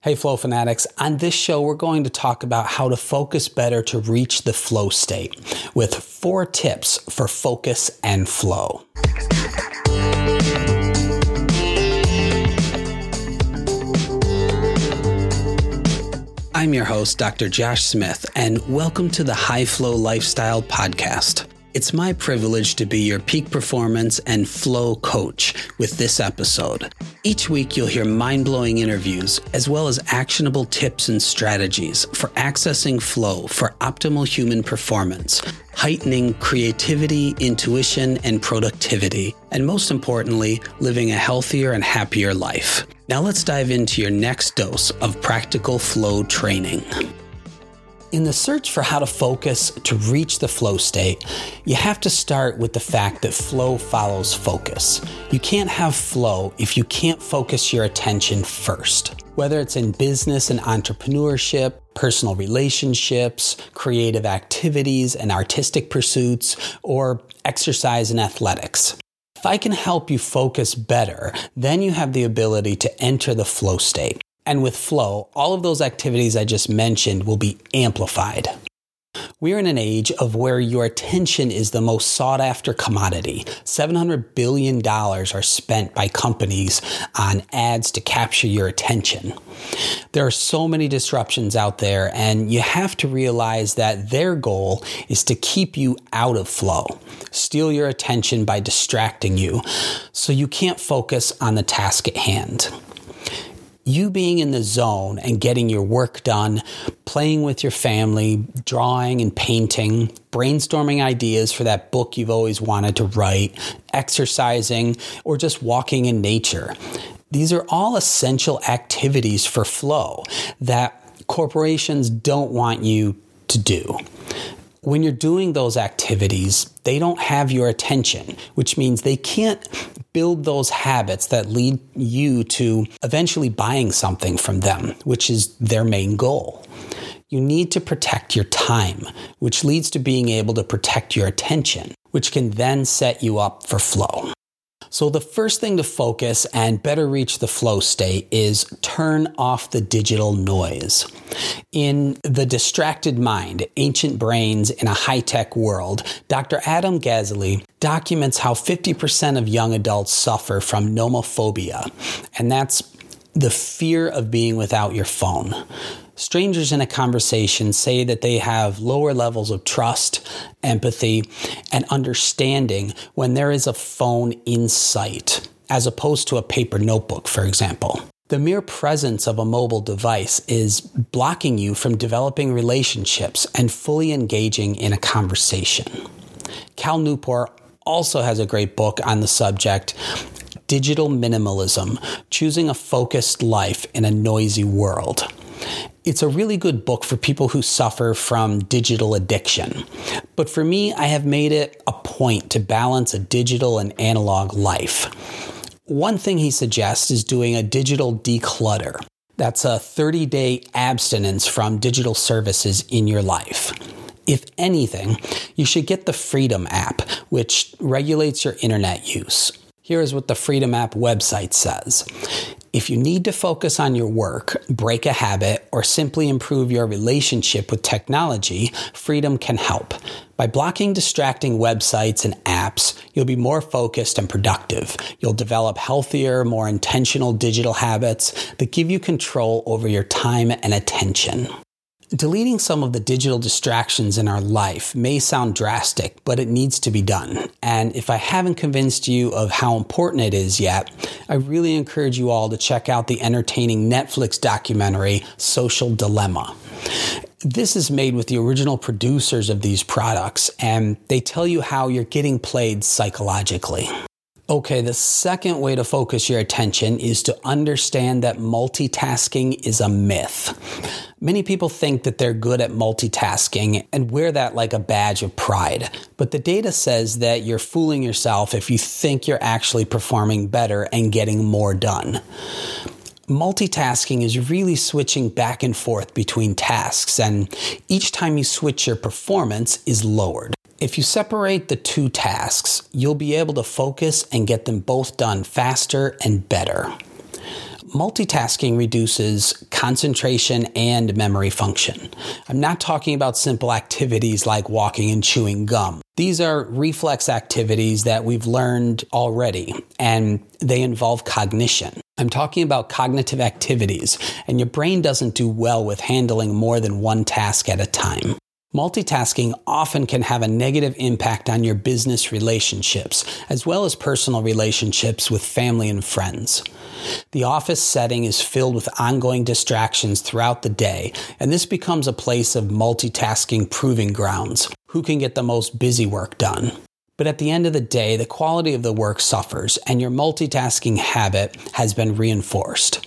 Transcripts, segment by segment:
Hey, Flow Fanatics. On this show, we're going to talk about how to focus better to reach the flow state with four tips for focus and flow. I'm your host, Dr. Josh Smith, and welcome to the High Flow Lifestyle Podcast. It's my privilege to be your peak performance and flow coach with this episode. Each week, you'll hear mind blowing interviews as well as actionable tips and strategies for accessing flow for optimal human performance, heightening creativity, intuition, and productivity, and most importantly, living a healthier and happier life. Now, let's dive into your next dose of practical flow training. In the search for how to focus to reach the flow state, you have to start with the fact that flow follows focus. You can't have flow if you can't focus your attention first. Whether it's in business and entrepreneurship, personal relationships, creative activities and artistic pursuits, or exercise and athletics. If I can help you focus better, then you have the ability to enter the flow state. And with flow, all of those activities I just mentioned will be amplified. We're in an age of where your attention is the most sought after commodity. $700 billion are spent by companies on ads to capture your attention. There are so many disruptions out there, and you have to realize that their goal is to keep you out of flow, steal your attention by distracting you, so you can't focus on the task at hand you being in the zone and getting your work done, playing with your family, drawing and painting, brainstorming ideas for that book you've always wanted to write, exercising, or just walking in nature. These are all essential activities for flow that corporations don't want you to do when you're doing those activities, they don't have your attention, which means they can't build those habits that lead you to eventually buying something from them, which is their main goal. You need to protect your time, which leads to being able to protect your attention, which can then set you up for flow. So, the first thing to focus and better reach the flow state is turn off the digital noise. In The Distracted Mind Ancient Brains in a High Tech World, Dr. Adam Gazzaley documents how 50% of young adults suffer from nomophobia, and that's the fear of being without your phone. Strangers in a conversation say that they have lower levels of trust, empathy, and understanding when there is a phone in sight, as opposed to a paper notebook, for example. The mere presence of a mobile device is blocking you from developing relationships and fully engaging in a conversation. Cal Newport also has a great book on the subject Digital Minimalism Choosing a Focused Life in a Noisy World. It's a really good book for people who suffer from digital addiction. But for me, I have made it a point to balance a digital and analog life. One thing he suggests is doing a digital declutter. That's a 30 day abstinence from digital services in your life. If anything, you should get the Freedom app, which regulates your internet use. Here is what the Freedom app website says. If you need to focus on your work, break a habit, or simply improve your relationship with technology, Freedom can help. By blocking distracting websites and apps, you'll be more focused and productive. You'll develop healthier, more intentional digital habits that give you control over your time and attention. Deleting some of the digital distractions in our life may sound drastic, but it needs to be done. And if I haven't convinced you of how important it is yet, I really encourage you all to check out the entertaining Netflix documentary, Social Dilemma. This is made with the original producers of these products, and they tell you how you're getting played psychologically. Okay, the second way to focus your attention is to understand that multitasking is a myth. Many people think that they're good at multitasking and wear that like a badge of pride. But the data says that you're fooling yourself if you think you're actually performing better and getting more done. Multitasking is really switching back and forth between tasks, and each time you switch, your performance is lowered. If you separate the two tasks, you'll be able to focus and get them both done faster and better. Multitasking reduces concentration and memory function. I'm not talking about simple activities like walking and chewing gum. These are reflex activities that we've learned already, and they involve cognition. I'm talking about cognitive activities, and your brain doesn't do well with handling more than one task at a time. Multitasking often can have a negative impact on your business relationships, as well as personal relationships with family and friends. The office setting is filled with ongoing distractions throughout the day, and this becomes a place of multitasking proving grounds. Who can get the most busy work done? But at the end of the day, the quality of the work suffers, and your multitasking habit has been reinforced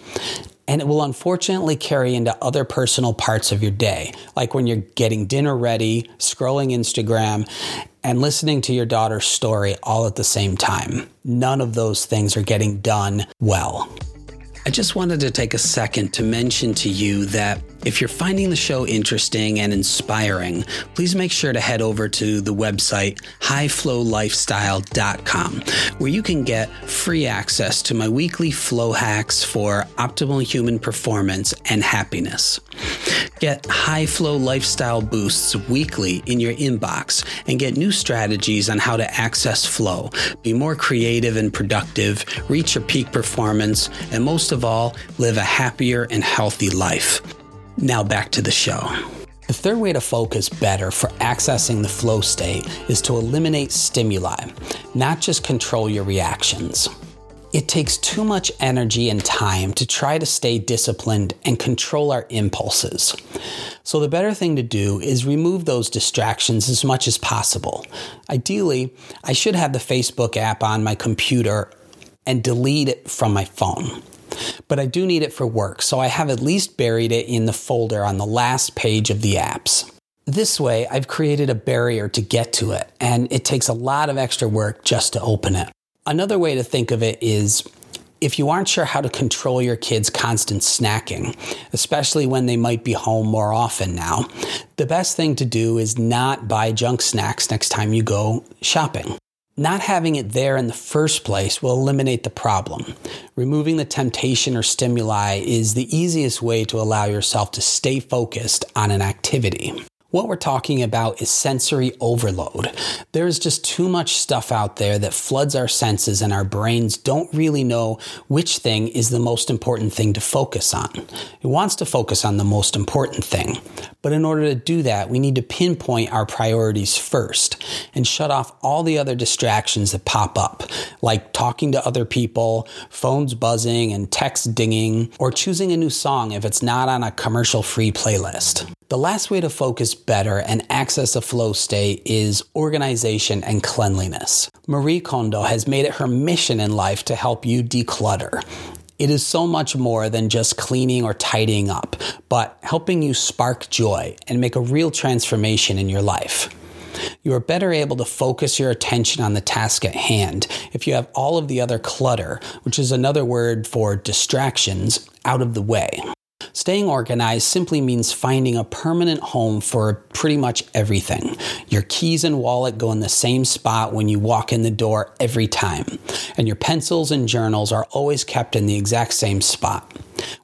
and it will unfortunately carry into other personal parts of your day, like when you're getting dinner ready, scrolling Instagram, and listening to your daughter's story all at the same time. None of those things are getting done well. I just wanted to take a second to mention to you that if you're finding the show interesting and inspiring, please make sure to head over to the website highflowlifestyle.com, where you can get free access to my weekly flow hacks for optimal human performance and happiness. Get high flow lifestyle boosts weekly in your inbox and get new strategies on how to access flow, be more creative and productive, reach your peak performance, and most of all, live a happier and healthy life. Now back to the show. The third way to focus better for accessing the flow state is to eliminate stimuli, not just control your reactions. It takes too much energy and time to try to stay disciplined and control our impulses. So, the better thing to do is remove those distractions as much as possible. Ideally, I should have the Facebook app on my computer and delete it from my phone but I do need it for work, so I have at least buried it in the folder on the last page of the apps. This way, I've created a barrier to get to it, and it takes a lot of extra work just to open it. Another way to think of it is if you aren't sure how to control your kids' constant snacking, especially when they might be home more often now, the best thing to do is not buy junk snacks next time you go shopping. Not having it there in the first place will eliminate the problem. Removing the temptation or stimuli is the easiest way to allow yourself to stay focused on an activity. What we're talking about is sensory overload. There is just too much stuff out there that floods our senses, and our brains don't really know which thing is the most important thing to focus on. It wants to focus on the most important thing. But in order to do that, we need to pinpoint our priorities first and shut off all the other distractions that pop up, like talking to other people, phones buzzing, and text dinging, or choosing a new song if it's not on a commercial free playlist. The last way to focus better and access a flow state is organization and cleanliness. Marie Kondo has made it her mission in life to help you declutter. It is so much more than just cleaning or tidying up, but helping you spark joy and make a real transformation in your life. You are better able to focus your attention on the task at hand if you have all of the other clutter, which is another word for distractions, out of the way. Staying organized simply means finding a permanent home for pretty much everything. Your keys and wallet go in the same spot when you walk in the door every time, and your pencils and journals are always kept in the exact same spot.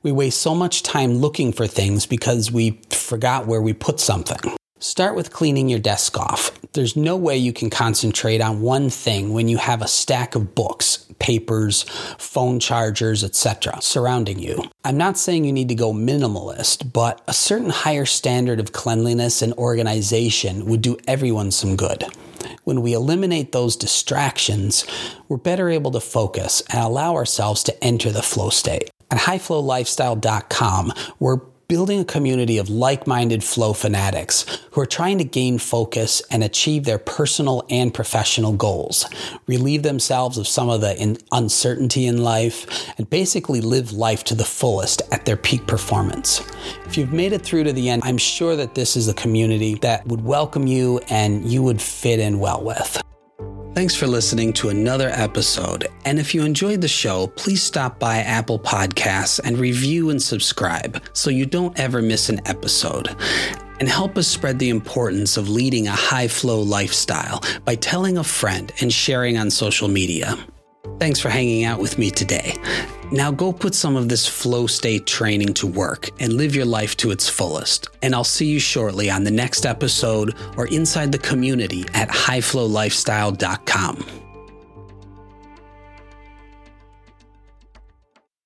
We waste so much time looking for things because we forgot where we put something. Start with cleaning your desk off. There's no way you can concentrate on one thing when you have a stack of books, papers, phone chargers, etc. surrounding you. I'm not saying you need to go minimalist, but a certain higher standard of cleanliness and organization would do everyone some good. When we eliminate those distractions, we're better able to focus and allow ourselves to enter the flow state. At highflowlifestyle.com, we're building a community of like minded flow fanatics who are trying to gain focus and achieve their personal and professional goals, relieve themselves of some of the uncertainty in life, and basically live life to the fullest at their peak performance. If you've made it through to the end, I'm sure that this is a community that would welcome you and you would fit in well with. Thanks for listening to another episode. And if you enjoyed the show, please stop by Apple Podcasts and review and subscribe so you don't ever miss an episode. And help us spread the importance of leading a high flow lifestyle by telling a friend and sharing on social media. Thanks for hanging out with me today. Now go put some of this flow state training to work and live your life to its fullest. And I'll see you shortly on the next episode or inside the community at highflowlifestyle.com.